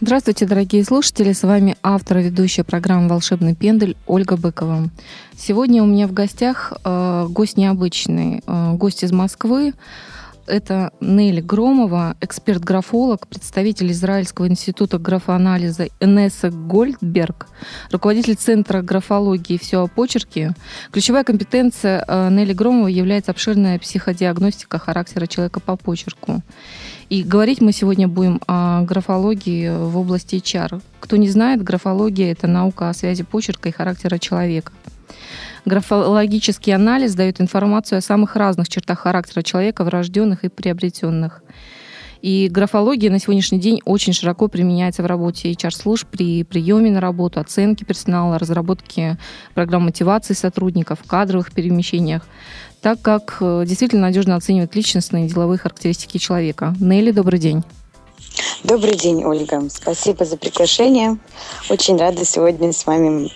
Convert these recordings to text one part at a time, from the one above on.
Здравствуйте, дорогие слушатели! С вами автор и ведущая программы «Волшебный пендель» Ольга Быкова. Сегодня у меня в гостях э, гость необычный, э, гость из Москвы. Это Нелли Громова, эксперт-графолог, представитель Израильского института графоанализа Энесса Гольдберг, руководитель Центра графологии «Все о почерке». Ключевая компетенция э, Нелли Громова является обширная психодиагностика характера человека по почерку. И говорить мы сегодня будем о графологии в области HR. Кто не знает, графология – это наука о связи почерка и характера человека – Графологический анализ дает информацию о самых разных чертах характера человека, врожденных и приобретенных. И графология на сегодняшний день очень широко применяется в работе HR-служб при приеме на работу, оценке персонала, разработке программ мотивации сотрудников, кадровых перемещениях, так как э, действительно надежно оценивает личностные и деловые характеристики человека. Нелли, добрый день. Добрый день, Ольга. Спасибо за приглашение. Очень рада сегодня с вами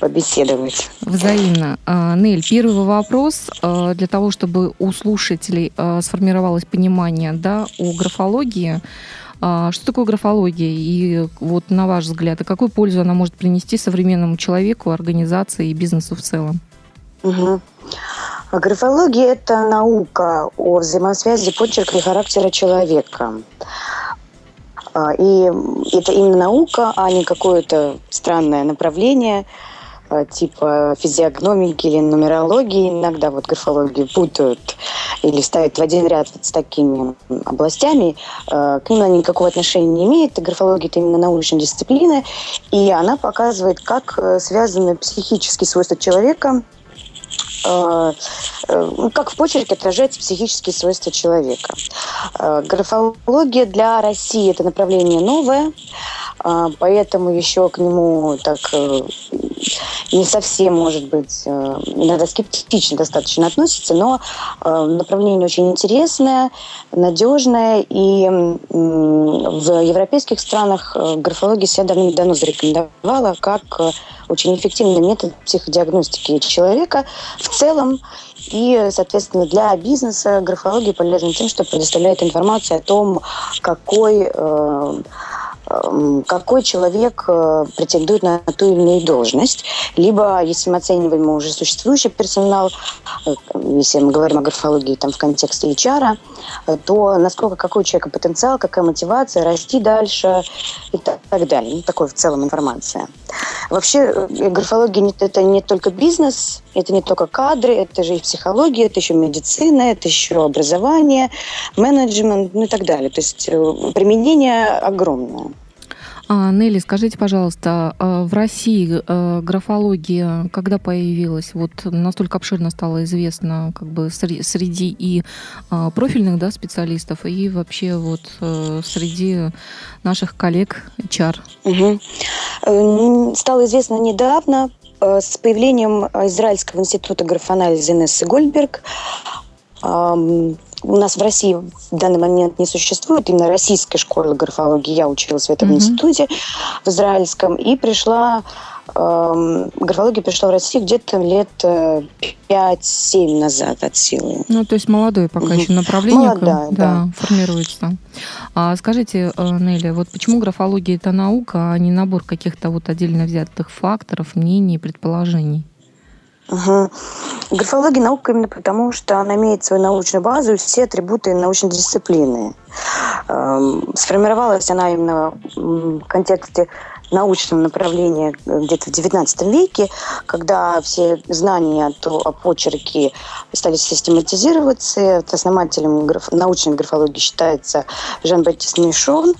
побеседовать. Взаимно. А, Нель, первый вопрос а, для того, чтобы у слушателей а, сформировалось понимание да, о графологии. Что такое графология? И вот на ваш взгляд, и какую пользу она может принести современному человеку, организации и бизнесу в целом? Угу. Графология – это наука о взаимосвязи почерка и характера человека. И это именно наука, а не какое-то странное направление – типа физиогномики или нумерологии, иногда вот графологию путают или ставят в один ряд вот с такими областями, э, к ним она никакого отношения не имеет. Графология – это именно научная дисциплина, и она показывает, как э, связаны психические свойства человека ну, как в почерке отражаются психические свойства человека. Графология для России – это направление новое, поэтому еще к нему так не совсем, может быть, э, иногда скептично достаточно относится, но э, направление очень интересное, надежное, и в европейских странах э, графология себя давно-давно зарекомендовала как очень эффективный метод психодиагностики человека в целом. И, соответственно, для бизнеса графология полезна тем, что предоставляет информацию о том, какой какой человек э, претендует на ту или иную должность. Либо, если мы оцениваем уже существующий персонал, э, если мы говорим о графологии там, в контексте HR, э, то насколько какой у человека потенциал, какая мотивация, расти дальше и так далее. Ну, такой в целом информация. Вообще, графология – это не только бизнес, это не только кадры, это же и психология, это еще медицина, это еще образование, менеджмент, ну и так далее. То есть применение огромное. А, Нелли, скажите, пожалуйста, а, в России а, графология когда появилась? Вот настолько обширно стало известно как бы среди и профильных да, специалистов, и вообще вот среди наших коллег HR. Угу. Стало известно недавно с появлением Израильского института графоанализа Инессы Гольдберг у нас в России в данный момент не существует именно российской школы графологии. Я училась в этом mm-hmm. институте, в израильском, и пришла э, графология пришла в Россию где-то лет 5-7 э, назад от силы. Ну, то есть молодое пока угу. еще направление Молодая, да, да. формируется. А скажите, э, Нелли, вот почему графология это наука, а не набор каких-то вот отдельно взятых факторов, мнений, предположений? Угу. Графология наука именно потому, что она имеет свою научную базу и все атрибуты научной дисциплины. Эм, сформировалась она именно в контексте научного направления где-то в XIX веке, когда все знания о почерке стали систематизироваться. Основателем граф... научной графологии считается Жан-Батист Мишон.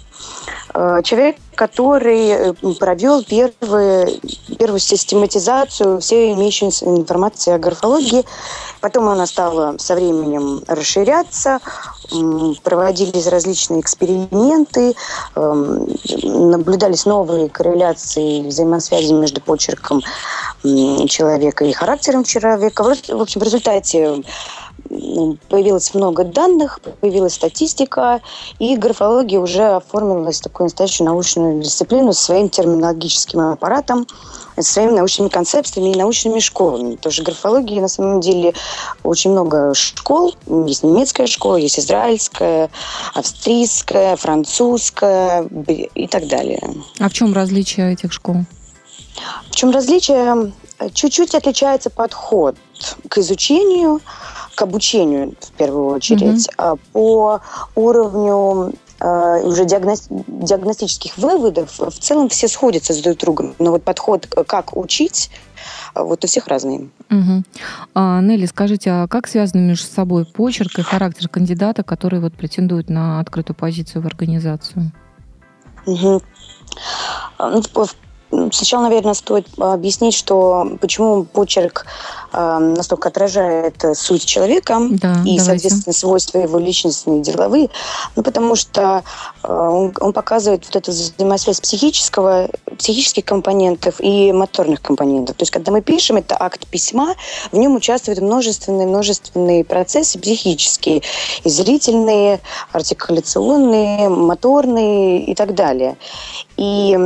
Э, человек, который провел первые, первую систематизацию всей имеющейся информации о графологии. Потом она стала со временем расширяться, проводились различные эксперименты, эм, наблюдались новые корреляции, взаимосвязи между почерком человека и характером человека. В общем, в результате появилось много данных, появилась статистика, и графология уже оформилась такую настоящую научную дисциплину со своим терминологическим аппаратом, своими научными концепциями и научными школами. Потому что графологии на самом деле очень много школ. Есть немецкая школа, есть израильская, австрийская, французская и так далее. А в чем различие этих школ? В чем различие? Чуть-чуть отличается подход к изучению, к обучению в первую очередь, mm-hmm. по уровню э, уже диагноз... диагностических выводов в целом все сходятся с друг другом. Но вот подход, как учить, вот у всех разные. Угу. А, Нелли, скажите, а как связаны между собой почерк и характер кандидата, который вот претендует на открытую позицию в организацию? Угу. Сначала, наверное, стоит объяснить, что почему почерк э, настолько отражает суть человека да, и, давайте. соответственно, свойства его личностные, деловые. Ну, потому что э, он, он показывает вот эту взаимосвязь психического, психических компонентов и моторных компонентов. То есть, когда мы пишем, это акт письма, в нем участвуют множественные, множественные процессы психические, и зрительные, артикуляционные, моторные и так далее. И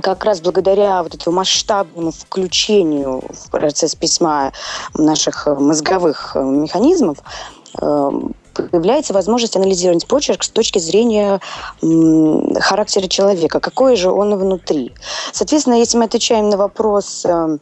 как раз благодаря вот этому масштабному включению в процесс письма наших мозговых э, механизмов э, появляется возможность анализировать почерк с точки зрения характера человека, какой же он внутри. Соответственно, если мы отвечаем на вопрос э,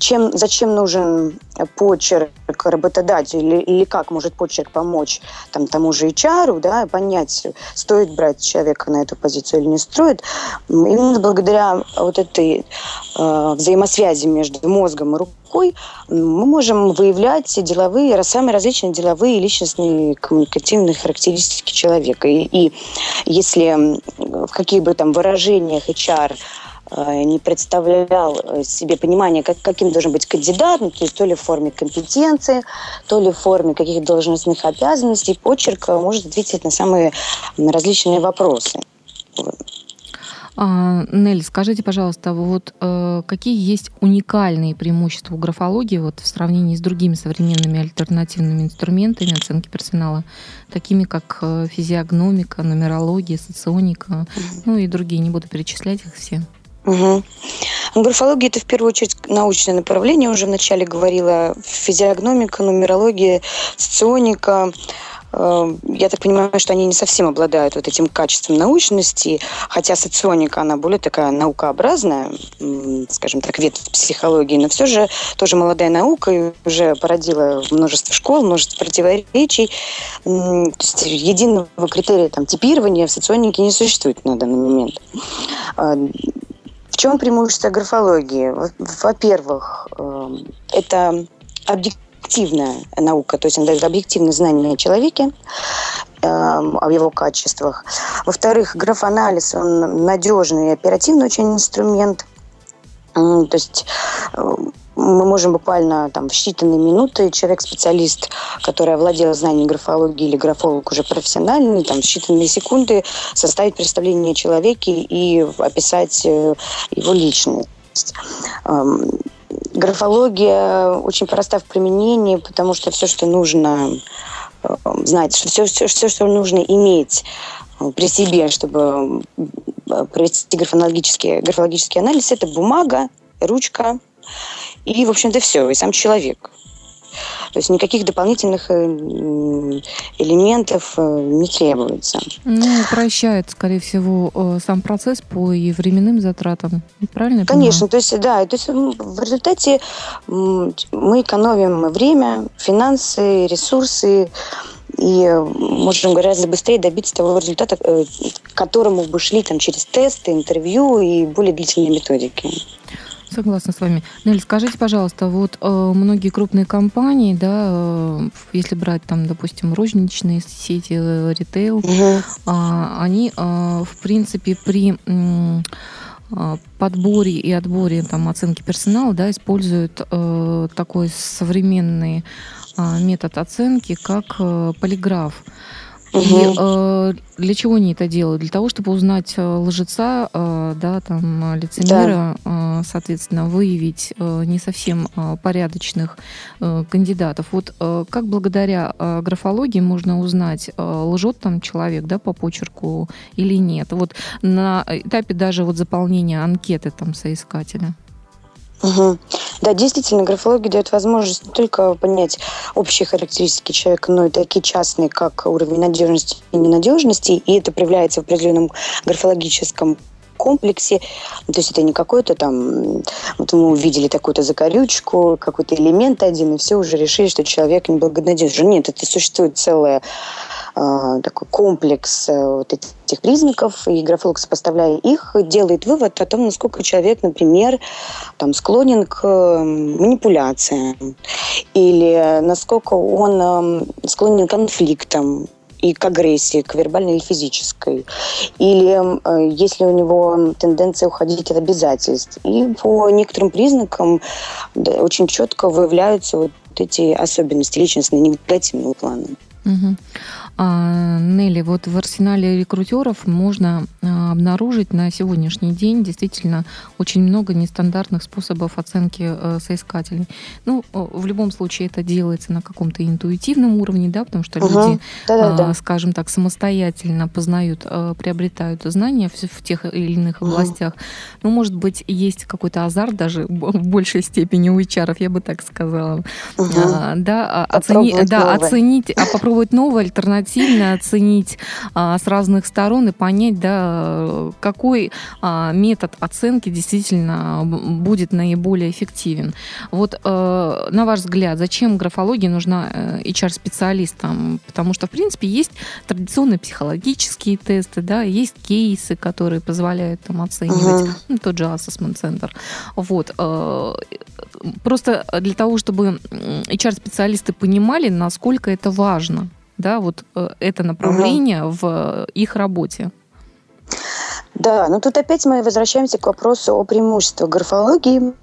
чем, зачем нужен почерк работодателю или, как может почерк помочь там, тому же HR, да, понять, стоит брать человека на эту позицию или не стоит. Именно благодаря вот этой э, взаимосвязи между мозгом и рукой мы можем выявлять деловые, самые различные деловые и личностные коммуникативные характеристики человека. И, и если в каких бы там выражениях HR Э, не представлял э, себе понимания, как, каким должен быть кандидат, ну, то есть то ли в форме компетенции, то ли в форме каких-то должностных обязанностей, почерк э, может ответить на самые различные вопросы. А, Нелли, скажите, пожалуйста, вот э, какие есть уникальные преимущества у графологии вот, в сравнении с другими современными альтернативными инструментами оценки персонала, такими как физиогномика, нумерология, соционика, ну и другие, не буду перечислять их все. Угу. Графология – это в первую очередь научное направление, уже вначале говорила, физиогномика, нумерология, соционика. Э, я так понимаю, что они не совсем обладают вот этим качеством научности, хотя соционика, она более такая наукообразная, скажем так, ветвь психологии, но все же тоже молодая наука и уже породила множество школ, множество противоречий. То есть единого критерия там, типирования в соционике не существует на данный момент. Чем преимущество графологии? Во-первых, эм, это объективная наука, то есть она дает объективное знание о человеке, эм, о его качествах. Во-вторых, графанализ, он надежный и оперативный очень инструмент. То есть эм, мы можем буквально там в считанные минуты человек-специалист, который овладел знанием графологии или графолог уже профессиональный, там в считанные секунды составить представление о человеке и описать э, его личность. Эм, графология очень проста в применении, потому что все, что нужно э, знать, все, все, все, что нужно иметь э, при себе, чтобы провести графологический, графологический анализ, это бумага, ручка, и, в общем-то, все, и сам человек. То есть никаких дополнительных э, элементов э, не требуется. Ну, упрощает, скорее всего, э, сам процесс по и временным затратам. Правильно? Конечно, то есть, да, то есть в результате мы экономим время, финансы, ресурсы, и можем гораздо быстрее добиться того результата, к которому бы шли там, через тесты, интервью и более длительные методики. Согласна с вами. Нель, скажите, пожалуйста, вот э, многие крупные компании, да, э, если брать там, допустим, розничные сети, э, ритейл, угу. э, они, э, в принципе, при э, подборе и отборе там оценки персонала, да, используют э, такой современный э, метод оценки, как э, полиграф. И э, для чего они это делают? Для того, чтобы узнать э, лжеца, э, да, там, лицемера, да. э, соответственно, выявить э, не совсем э, порядочных э, кандидатов. Вот э, как благодаря э, графологии можно узнать, э, лжет там человек, да, по почерку или нет? Вот на этапе даже вот заполнения анкеты там соискателя. Угу. Да, действительно, графология дает возможность не только понять общие характеристики человека, но и такие частные, как уровень надежности и ненадежности, и это проявляется в определенном графологическом комплексе. То есть это не какой-то там, вот мы увидели такую-то закорючку, какой-то элемент один, и все уже решили, что человек неблагонадежен. Нет, это существует целая такой комплекс э, вот этих признаков, и графолог, сопоставляя их, делает вывод о том, насколько человек, например, там, склонен к манипуляциям, или насколько он э, склонен к конфликтам, и к агрессии, к вербальной или физической. Или э, если у него тенденция уходить от обязательств. И по некоторым признакам да, очень четко выявляются вот эти особенности личностные негативного плана. Угу. А, Нелли, вот в арсенале рекрутеров можно а, обнаружить на сегодняшний день действительно очень много нестандартных способов оценки э, соискателей. Ну, в любом случае это делается на каком-то интуитивном уровне, да, потому что угу. люди, Да-да-да. скажем так, самостоятельно познают, э, приобретают знания в тех или иных угу. областях. Ну, может быть, есть какой-то азарт даже в большей степени у HR, я бы так сказала. Угу. А, да, оцени, да, оценить, а попробовать новые альтернативы сильно оценить а, с разных сторон и понять, да, какой а, метод оценки действительно будет наиболее эффективен. Вот а, на ваш взгляд, зачем графология нужна HR-специалистам? Э, Потому что, в принципе, есть традиционные психологические тесты, да, есть кейсы, которые позволяют там оценивать, угу. ну, тот же Assessment Center. Вот. Э, просто для того, чтобы HR-специалисты понимали, насколько это важно да, вот э, это направление угу. в их работе? Да, но тут опять мы возвращаемся к вопросу о преимуществах графологии,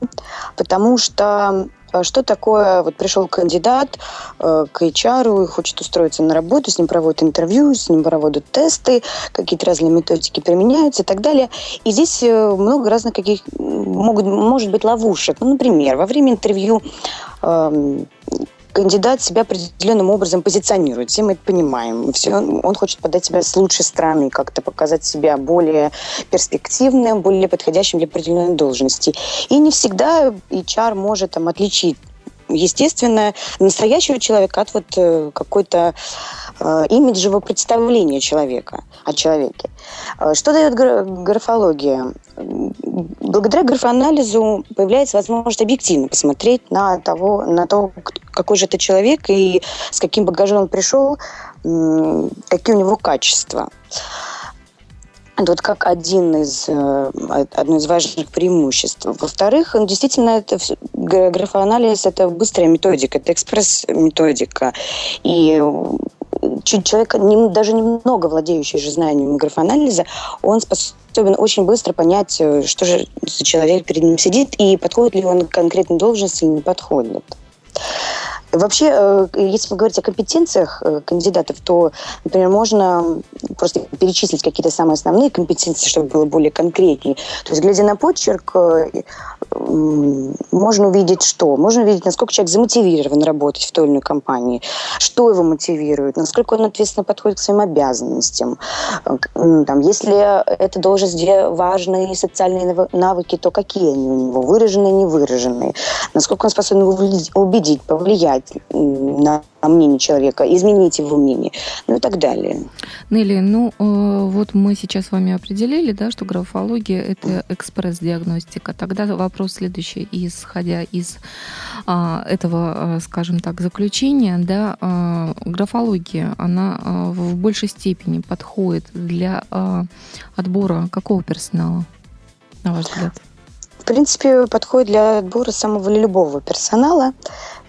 потому что э, что такое, вот пришел кандидат э, к HR и хочет устроиться на работу, с ним проводят интервью, с ним проводят тесты, какие-то разные методики применяются и так далее. И здесь э, много разных каких могут, может быть ловушек. Ну, например, во время интервью э, кандидат себя определенным образом позиционирует. Все мы это понимаем. Все, он хочет подать себя с лучшей стороны, как-то показать себя более перспективным, более подходящим для определенной должности. И не всегда HR может там, отличить естественно, настоящего человека от вот э, какой-то э, имиджевого представления человека о человеке. Э, что дает графология? Благодаря графоанализу появляется возможность объективно посмотреть на того, на то, какой же это человек и с каким багажом он пришел, какие у него качества. Это вот как один из, э, одно из важных преимуществ. Во-вторых, действительно, это графоанализ – это быстрая методика, это экспресс-методика. И человек, даже немного владеющий же знанием графоанализа, он способен очень быстро понять, э, что же за человек перед ним сидит и подходит ли он к конкретной должности или не подходит. Вообще, э, если говорить о компетенциях э, кандидатов, то, например, можно просто перечислить какие-то самые основные компетенции, чтобы было более конкретнее. То есть, глядя на почерк, э, можно увидеть что? Можно увидеть, насколько человек замотивирован работать в той или иной компании, что его мотивирует, насколько он ответственно подходит к своим обязанностям. Там, если это должность, где важны социальные навыки, то какие они у него, выраженные, невыраженные, насколько он способен убедить, повлиять, повлиять на мнение человека, изменить его мнение, ну и так далее. Нелли, ну э, вот мы сейчас с вами определили, да, что графология – это экспресс-диагностика. Тогда вопрос следующий, исходя из а, этого, а, скажем так, заключения, да, а, графология, она а, в большей степени подходит для а, отбора какого персонала, на ваш взгляд? Принципе, подходит для отбора самого любого персонала.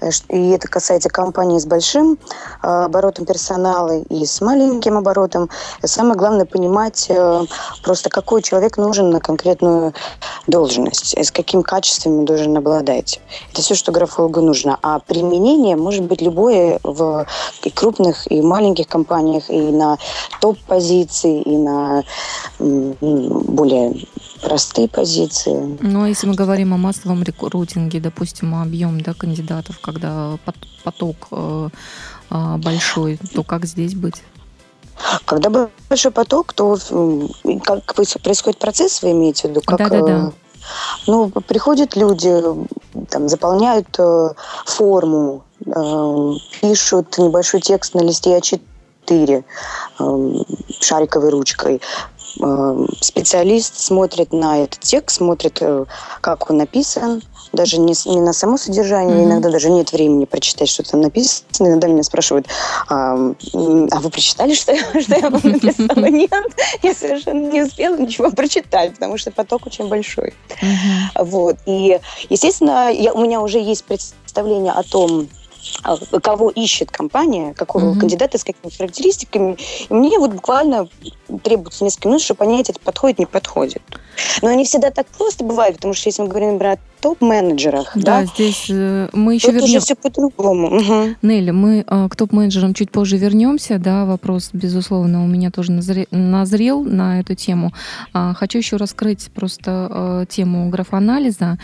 Э, и это касается компаний с большим э, оборотом персонала и с маленьким оборотом. Самое главное понимать э, просто, какой человек нужен на конкретную должность, с какими качествами должен обладать. Это все, что графологу нужно. А применение может быть любое в и крупных, и маленьких компаниях, и на топ-позиции, и на более простые позиции. Ну, а если мы говорим о массовом рекрутинге, допустим, объем да, кандидатов, когда поток э, э, большой, то как здесь быть? Когда большой поток, то как происходит процесс, вы имеете в виду? Как, Да-да-да. Э, ну, приходят люди, там, заполняют э, форму, э, пишут небольшой текст на листе А4 э, шариковой ручкой, специалист смотрит на этот текст, смотрит, э, как он написан, даже не, не на само содержание, mm-hmm. иногда даже нет времени прочитать, что там написано. Иногда меня спрашивают, а, а вы прочитали, что, что я вам написала? Нет, я совершенно не успела ничего прочитать, потому что поток очень большой. Mm-hmm. Вот. И, естественно, я, у меня уже есть представление о том, кого ищет компания, какого mm-hmm. кандидата с какими характеристиками. И мне вот буквально требуется несколько минут, чтобы понять, это подходит, не подходит. Но не всегда так просто бывает, потому что если мы говорим, например, топ-менеджерах, да, да, здесь э, мы еще вернем... уже все по-другому. Угу. Нелли, мы э, к топ-менеджерам чуть позже вернемся, да, вопрос, безусловно, у меня тоже назрел на эту тему. А, хочу еще раскрыть просто э, тему графоанализа,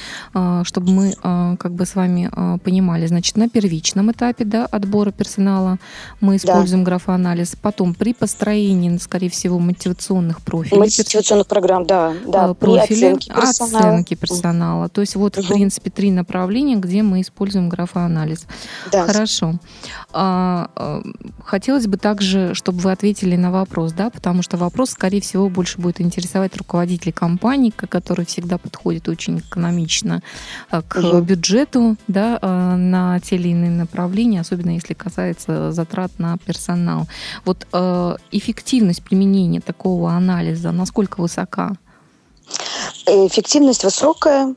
чтобы мы как бы с вами понимали. Значит, на первичном этапе, да, отбора персонала мы используем да. графоанализ, потом при построении, скорее всего, мотивационных профилей. Мотивационных программ, да, да профили, оценки персонала. оценки персонала. То есть вот, угу. в принципе, три направления, где мы используем графоанализ. Да. Хорошо. А, а, хотелось бы также, чтобы вы ответили на вопрос, да, потому что вопрос, скорее всего, больше будет интересовать руководителей компаний, которые всегда подходят очень экономично э, к угу. бюджету, да, на те или иные направления, особенно если касается затрат на персонал. Вот эффективность применения такого анализа, насколько высока? Эффективность высокая,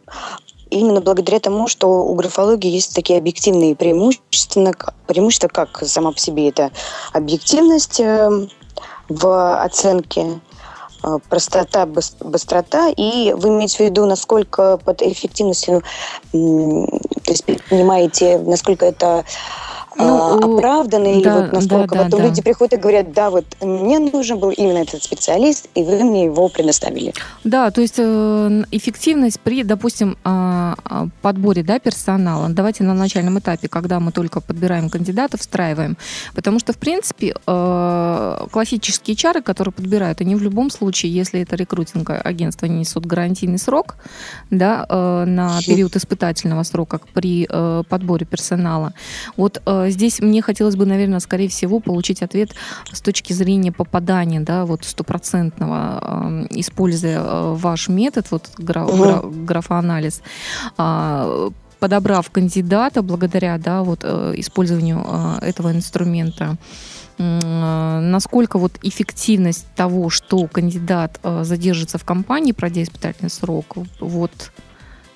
именно благодаря тому, что у графологии есть такие объективные преимущества, преимущества как сама по себе это объективность э, в оценке, э, простота, быстрота, и вы имеете в виду, насколько под эффективностью, то есть понимаете, насколько это ну, э, оправданы, да, или вот насколько да, да, потом да. люди приходят и говорят, да, вот мне нужен был именно этот специалист, и вы мне его предоставили. Да, то есть э, эффективность при, допустим, а, а, подборе да, персонала, давайте на начальном этапе, когда мы только подбираем кандидата, встраиваем, потому что, в принципе, э, классические чары, которые подбирают, они в любом случае, если это рекрутинг агентство, несут гарантийный срок да, на период испытательного срока при подборе персонала. Вот здесь мне хотелось бы, наверное, скорее всего, получить ответ с точки зрения попадания, да, вот стопроцентного, используя э, ваш метод, вот граф, угу. графоанализ, а, подобрав кандидата благодаря да, вот, э, использованию э, этого инструмента, насколько вот эффективность того, что кандидат задержится в компании, пройдя испытательный срок, вот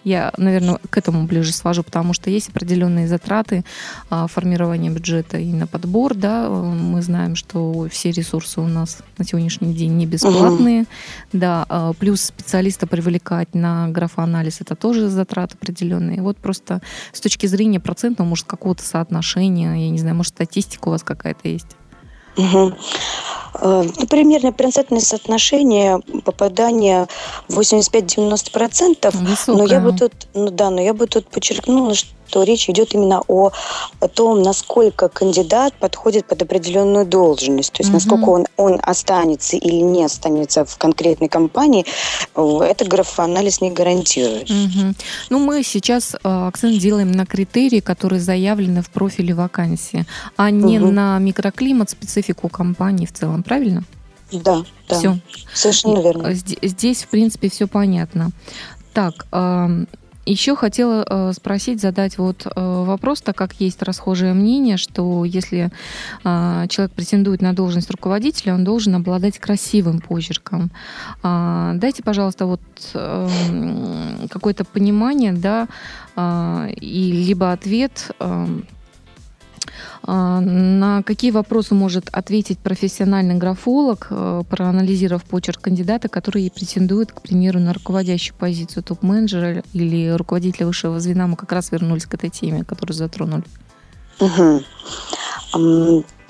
я, наверное, к этому ближе свожу, потому что есть определенные затраты а, формирования бюджета и на подбор, да, мы знаем, что все ресурсы у нас на сегодняшний день не бесплатные, угу. да, а, плюс специалиста привлекать на графоанализ это тоже затраты определенные. Вот просто с точки зрения процентного, может, какого-то соотношения, я не знаю, может, статистика у вас какая-то есть? Угу. Ну, примерно процентное соотношение попадания 85-90%. Высокое. Но я бы тут, ну да, но я бы тут подчеркнула, что что речь идет именно о, о том, насколько кандидат подходит под определенную должность, то есть угу. насколько он, он останется или не останется в конкретной компании, это графоанализ не гарантирует. Угу. Ну, мы сейчас э, акцент делаем на критерии, которые заявлены в профиле вакансии, а не угу. на микроклимат, специфику компании в целом, правильно? Да, да. Все. Совершенно верно. Здесь, в принципе, все понятно. Так, Еще хотела э, спросить, задать вот э, вопрос, так как есть расхожее мнение, что если э, человек претендует на должность руководителя, он должен обладать красивым почерком. Э, дайте, пожалуйста, вот э, какое-то понимание, да, и либо ответ. А, на какие вопросы может ответить профессиональный графолог, э, проанализировав почерк кандидата, который претендует, к примеру, на руководящую позицию топ-менеджера или руководителя высшего звена? Мы как раз вернулись к этой теме, которую затронули. Угу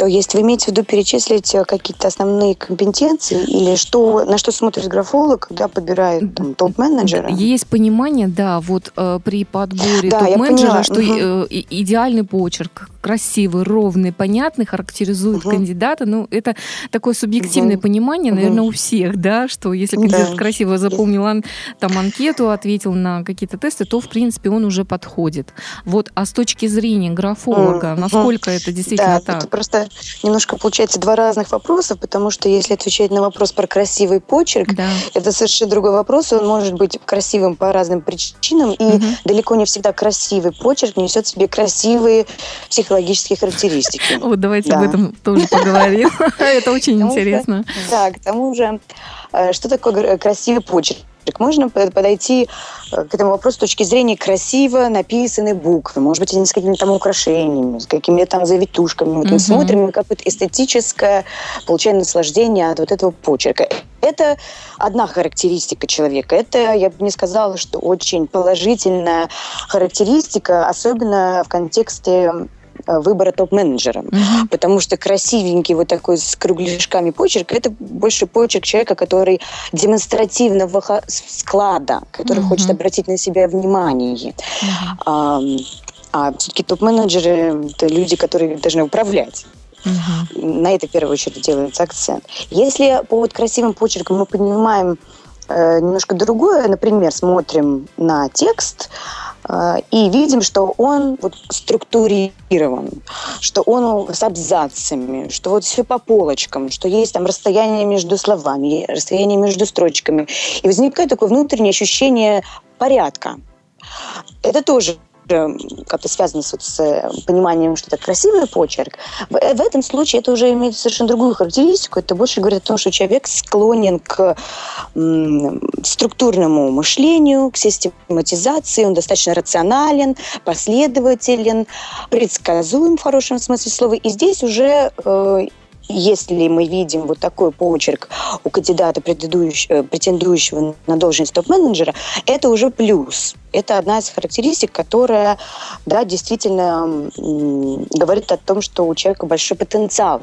то есть вы имеете в виду перечислить э, какие-то основные компетенции или что, на что смотрит графолог, когда подбирает там, топ-менеджера? Есть понимание, да, вот э, при подборе да, топ-менеджера, что угу. э, идеальный почерк, красивый, ровный, понятный, характеризует угу. кандидата. Ну, это такое субъективное угу. понимание, наверное, угу. у всех, да, что если кандидат да. красиво запомнил ан- там анкету, ответил на какие-то тесты, то, в принципе, он уже подходит. Вот, а с точки зрения графолога, угу. насколько это действительно да, так? Это просто немножко получается два разных вопроса, потому что если отвечать на вопрос про красивый почерк, да. это совершенно другой вопрос, он может быть красивым по разным причинам, и угу. далеко не всегда красивый почерк несет в себе красивые психологические характеристики. Вот давайте об этом тоже поговорим. Это очень интересно. Да, к тому же, э, что такое красивый почерк? Можно подойти э, к этому вопросу с точки зрения красиво написанной буквы, может быть, с какими-то там украшениями, с какими-то там завитушками. Вот мы смотрим на какое-то эстетическое получаем наслаждение от вот этого почерка. Это одна характеристика человека. Это, я бы не сказала, что очень положительная характеристика, особенно в контексте выбора топ-менеджера. Угу. Потому что красивенький вот такой с кругляшками почерк, это больше почерк человека, который демонстративного склада, который угу. хочет обратить на себя внимание. Угу. А, а все-таки топ-менеджеры – это люди, которые должны управлять. Угу. На это в первую очередь делается акцент. Если по вот красивым почеркам мы понимаем э, немножко другое, например, смотрим на текст, и видим, что он вот структурирован, что он с абзацами, что вот все по полочкам, что есть там расстояние между словами, расстояние между строчками. И возникает такое внутреннее ощущение порядка. Это тоже как-то связано с, с э, пониманием, что это красивый почерк, в, э, в этом случае это уже имеет совершенно другую характеристику. Это больше говорит о том, что человек склонен к м, структурному мышлению, к систематизации, он достаточно рационален, последователен, предсказуем в хорошем смысле слова. И здесь уже э, если мы видим вот такой почерк у кандидата, э, претендующего на должность топ-менеджера, это уже плюс. Это одна из характеристик, которая да, действительно говорит о том, что у человека большой потенциал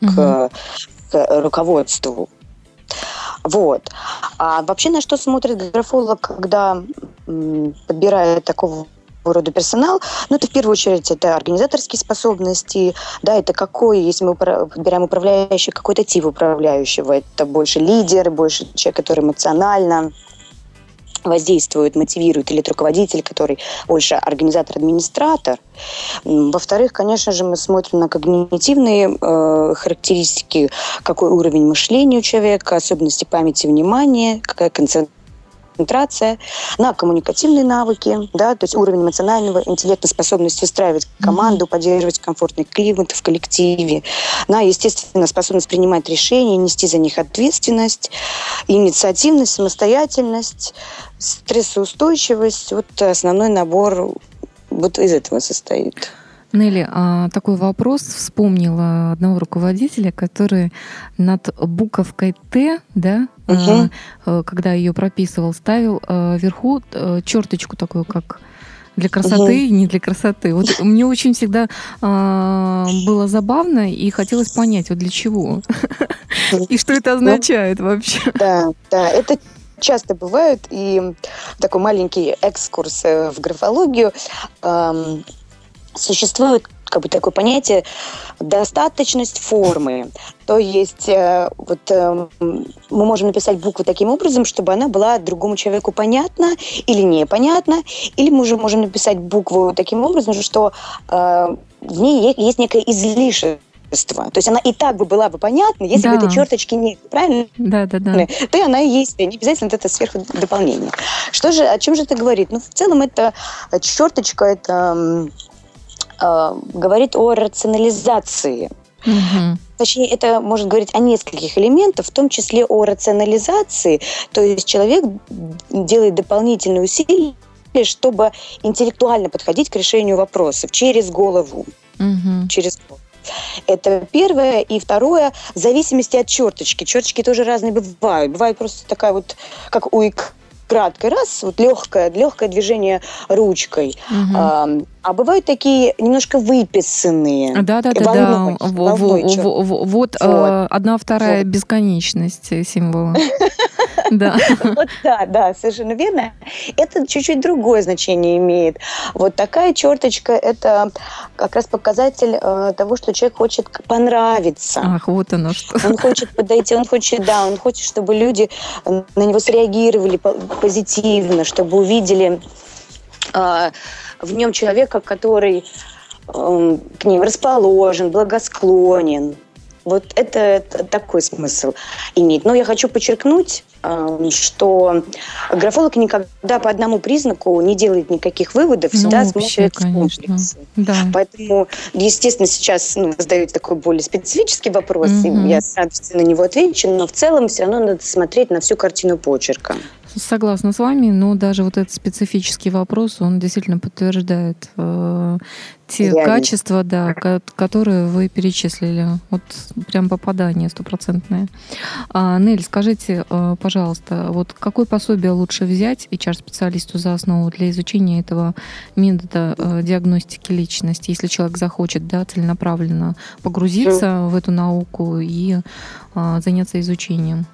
угу. к, к руководству. Вот. А вообще на что смотрит графолог, когда подбирает такого рода персонал. Но это в первую очередь это организаторские способности, да, это какой, если мы подбираем управляющий, какой-то тип управляющего, это больше лидер, больше человек, который эмоционально воздействует, мотивирует, или это руководитель, который больше организатор-администратор. Во-вторых, конечно же, мы смотрим на когнитивные э, характеристики, какой уровень мышления у человека, особенности памяти, внимания, какая концентрация концентрация, на коммуникативные навыки, да, то есть уровень эмоционального интеллекта, способность выстраивать команду, поддерживать комфортный климат в коллективе, на, естественно, способность принимать решения, нести за них ответственность, инициативность, самостоятельность, стрессоустойчивость. Вот основной набор вот из этого состоит. Нелли, а такой вопрос вспомнила одного руководителя, который над буковкой Т, да, угу. когда ее прописывал, ставил а, вверху а, черточку такую, как для красоты угу. не для красоты. Вот мне очень всегда а, было забавно и хотелось понять, вот для чего и что это ну, означает вообще. Да, да, это часто бывает и такой маленький экскурс э, в графологию существует как бы такое понятие достаточность формы. То есть э, вот э, мы можем написать букву таким образом, чтобы она была другому человеку понятна или непонятна, или мы уже можем написать букву таким образом, что э, в ней есть некое излишество То есть она и так бы была бы понятна, если да. бы этой черточки нет, правильно? Да, да, да. То и она и есть, не обязательно это сверху дополнение. Что же, о чем же это говорит? Ну, в целом это черточка, это говорит о рационализации. Угу. Точнее, это может говорить о нескольких элементах, в том числе о рационализации. То есть человек делает дополнительные усилия, чтобы интеллектуально подходить к решению вопросов через голову. Угу. Через голову. Это первое. И второе, в зависимости от черточки. Черточки тоже разные бывают. Бывает просто такая вот, как у краткой раз, вот легкое, легкое движение ручкой. Угу. А, а бывают такие немножко выписанные. Да, да, да, волной, да. Волной, вот, вот, вот. одна вторая вот. бесконечность символа. Да. Вот да, да, совершенно верно. Это чуть-чуть другое значение имеет. Вот такая черточка – это как раз показатель э, того, что человек хочет понравиться. Ах, вот оно что. Он хочет подойти, он хочет, да, он хочет, чтобы люди на него среагировали позитивно, чтобы увидели э, в нем человека, который э, к ним расположен, благосклонен, вот это, это такой смысл имеет. Но я хочу подчеркнуть, эм, что графолог никогда по одному признаку не делает никаких выводов, ну, всегда смотрит в комплексе. Да. Поэтому, естественно, сейчас ну, задают такой более специфический вопрос, угу. и я с радостью на него отвечу, но в целом все равно надо смотреть на всю картину почерка. Согласна с вами, но даже вот этот специфический вопрос, он действительно подтверждает э, те Я качества, да, которые вы перечислили. Вот прям попадание стопроцентное. А, Нель, скажите, э, пожалуйста, вот какое пособие лучше взять HR-специалисту за основу для изучения этого метода э, диагностики личности, если человек захочет да, целенаправленно погрузиться в эту науку и э, заняться изучением?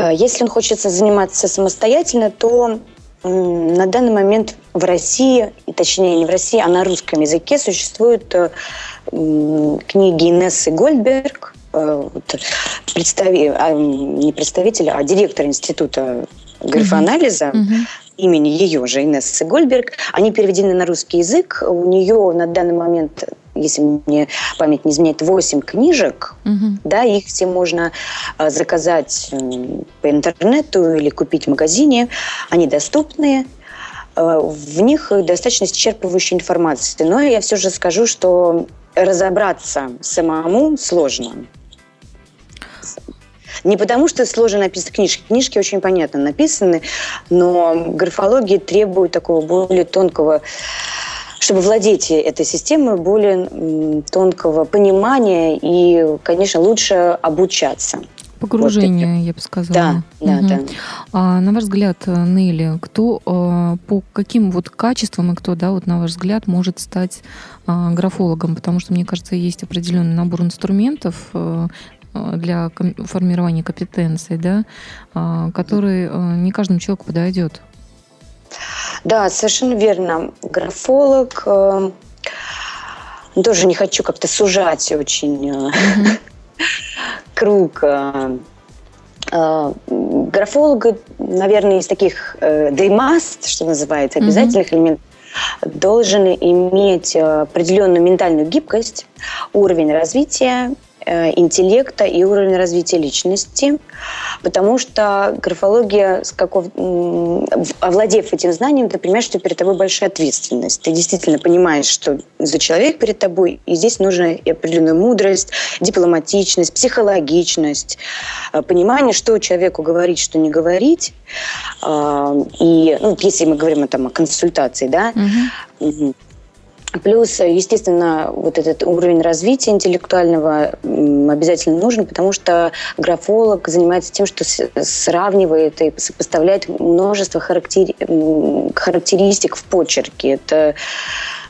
Э, если он хочет заниматься самостоятельно, то на данный момент в России, точнее не в России, а на русском языке существуют э, книги Инессы Гольдберг, э, представи, а, не представитель, а директор Института графоанализа, uh-huh. имени ее же, Инессы Гольдберг. Они переведены на русский язык. У нее на данный момент если мне память не изменяет, 8 книжек, угу. да, их все можно а, заказать по интернету или купить в магазине, они доступны, а, в них достаточно исчерпывающая информация. Но я все же скажу, что разобраться самому сложно. Не потому, что сложно написаны книжки. Книжки очень понятно написаны, но графология требует такого более тонкого чтобы владеть этой системой более тонкого понимания и, конечно, лучше обучаться. Погружение, вот я бы сказала. Да, да, угу. да. А, на ваш взгляд, Нелли, кто а, по каким вот качествам и кто, да, вот на ваш взгляд, может стать а, графологом? Потому что, мне кажется, есть определенный набор инструментов а, для формирования компетенций, да, а, который не каждому человеку подойдет. Да, совершенно верно. Графолог э, тоже не хочу как-то сужать очень э, круг. Э, э, графолога, наверное, из таких they must, что называется, обязательных элементов, должен иметь определенную ментальную гибкость, уровень развития интеллекта и уровня развития личности, потому что графология, каков, овладев этим знанием, ты понимаешь, что перед тобой большая ответственность. Ты действительно понимаешь, что за человек перед тобой, и здесь нужна и определенная мудрость, дипломатичность, психологичность, э, понимание, что человеку говорить, что не говорить. Э, и ну, если мы говорим там, о консультации, да, угу. Плюс, естественно, вот этот уровень развития интеллектуального обязательно нужен, потому что графолог занимается тем, что сравнивает и сопоставляет множество характери... характеристик в почерке. Это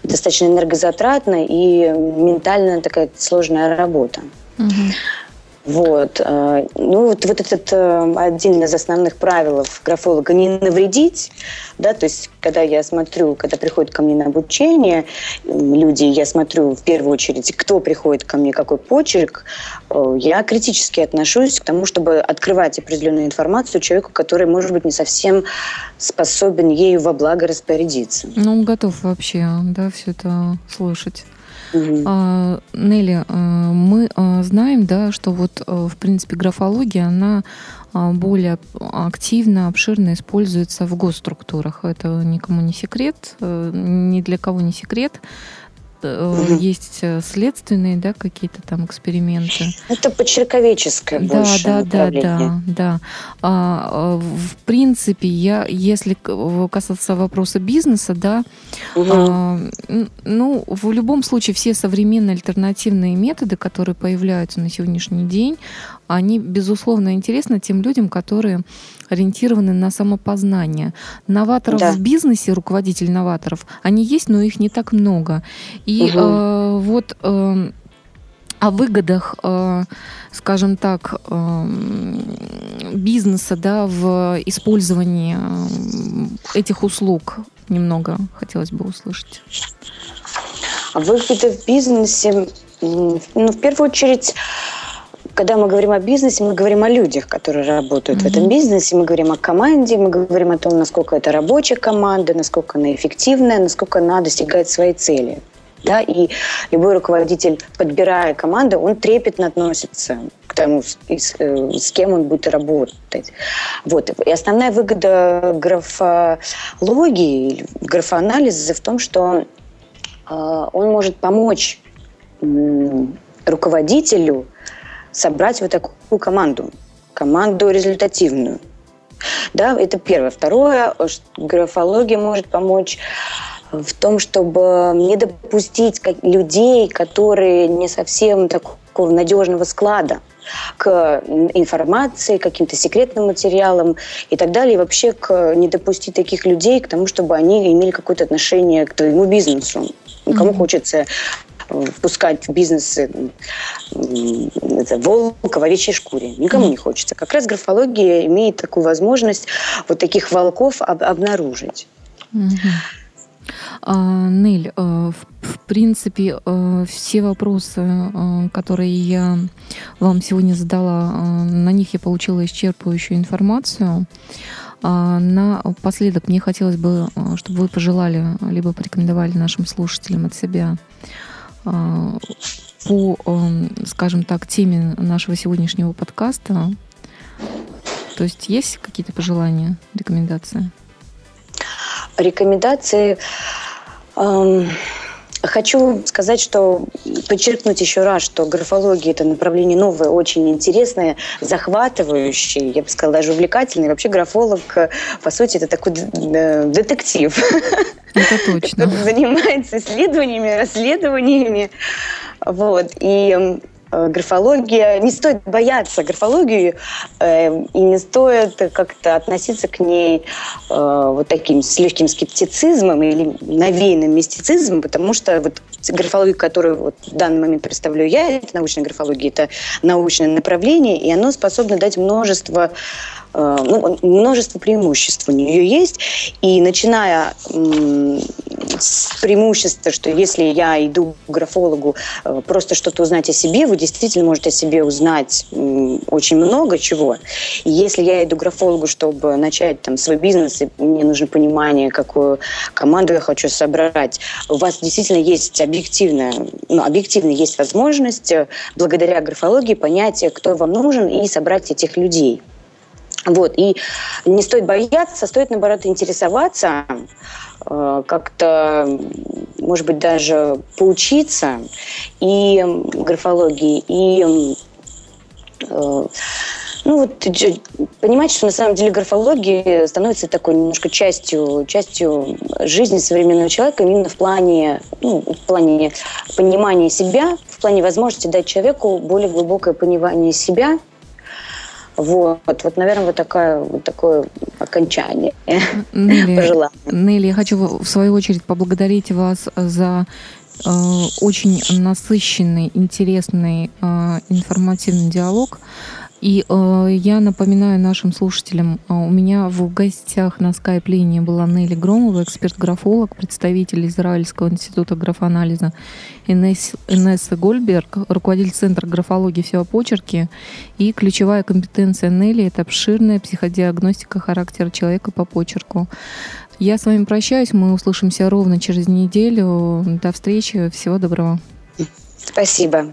достаточно энергозатратно и ментально такая сложная работа. Угу. Вот. Э, ну, вот, вот этот э, один из основных правил графолога – не навредить, да, то есть когда я смотрю, когда приходят ко мне на обучение люди, я смотрю в первую очередь, кто приходит ко мне, какой почерк, э, я критически отношусь к тому, чтобы открывать определенную информацию человеку, который, может быть, не совсем способен ею во благо распорядиться. Ну, готов вообще, да, все это слышать. Угу. А, Нелли, э, мы э, знаем, да, что вот, в принципе, графология, она а, более активно, обширно используется в госструктурах. Это никому не секрет, э, ни для кого не секрет угу. есть э, следственные, да, какие-то там эксперименты. Это почерковеческое да, больше да, да, да, да. А, а, в принципе, я, если касаться вопроса бизнеса, да, угу. а, ну, в любом случае все современные альтернативные методы, которые появляются на сегодняшний день, они, безусловно, интересны тем людям, которые ориентированы на самопознание. Новаторов да. в бизнесе, руководителей новаторов, они есть, но их не так много. И угу. э, вот э, о выгодах, э, скажем так, э, бизнеса да, в использовании э, этих услуг немного хотелось бы услышать. Выгоды в бизнесе, ну, в первую очередь, когда мы говорим о бизнесе, мы говорим о людях, которые работают mm-hmm. в этом бизнесе, мы говорим о команде, мы говорим о том, насколько это рабочая команда, насколько она эффективная, насколько она достигает своей цели. Да, и любой руководитель, подбирая команду, он трепетно относится к тому, с, э, с кем он будет работать. Вот. И основная выгода графологии графоанализа в том, что э, он может помочь э, руководителю собрать вот такую команду, команду результативную. Да, это первое. Второе, графология может помочь в том, чтобы не допустить людей, которые не совсем такого надежного склада к информации, к каким-то секретным материалам и так далее. И вообще к, не допустить таких людей к тому, чтобы они имели какое-то отношение к твоему бизнесу. Кому mm-hmm. хочется впускать в бизнес волка в овечьей шкуре. Никому не хочется. Как раз графология имеет такую возможность вот таких волков об- обнаружить. Э, в принципе, э, все вопросы, э, которые я вам сегодня задала, на них я получила исчерпывающую информацию. А, Напоследок мне хотелось бы, чтобы вы пожелали, либо порекомендовали нашим слушателям от себя по, эм, скажем так, теме нашего сегодняшнего подкаста. То есть есть какие-то пожелания, рекомендации? Рекомендации... Эм, Хочу сказать, что подчеркнуть еще раз, что графология – это направление новое, очень интересное, захватывающее, я бы сказала, даже увлекательное. Вообще графолог, по сути, это такой детектив. Это точно. Занимается исследованиями, расследованиями. Вот. И Э, графология, не стоит бояться графологии э, и не стоит как-то относиться к ней э, вот таким с легким скептицизмом или навеянным мистицизмом, потому что вот графология, которую вот в данный момент представляю я, это научная графология, это научное направление, и оно способно дать множество Э, ну, множество преимуществ у нее есть. И начиная с преимущества, что если я иду к графологу э, просто что-то узнать о себе, вы действительно можете о себе узнать очень много чего. И если я иду к графологу, чтобы начать там свой бизнес, и мне нужно понимание, какую команду я хочу собрать, у вас действительно есть объективная, ну, объективно есть возможность э, благодаря графологии понять, кто вам нужен, и собрать этих людей. Вот. И не стоит бояться, стоит, наоборот, интересоваться, э, как-то, может быть, даже поучиться и графологии, и э, ну вот понимать, что на самом деле графология становится такой немножко частью, частью жизни современного человека именно в плане, ну, в плане понимания себя, в плане возможности дать человеку более глубокое понимание себя – вот, вот, наверное, вот, такое, вот такое окончание Нелли, Нелли, я хочу в свою очередь поблагодарить вас за э, очень насыщенный, интересный, э, информативный диалог. И э, я напоминаю нашим слушателям, э, у меня в гостях на скайп-линии была Нелли Громова, эксперт-графолог, представитель Израильского института графоанализа Инесса, Гольберг, руководитель Центра графологии всего почерки. И ключевая компетенция Нелли – это обширная психодиагностика характера человека по почерку. Я с вами прощаюсь, мы услышимся ровно через неделю. До встречи, всего доброго. Спасибо.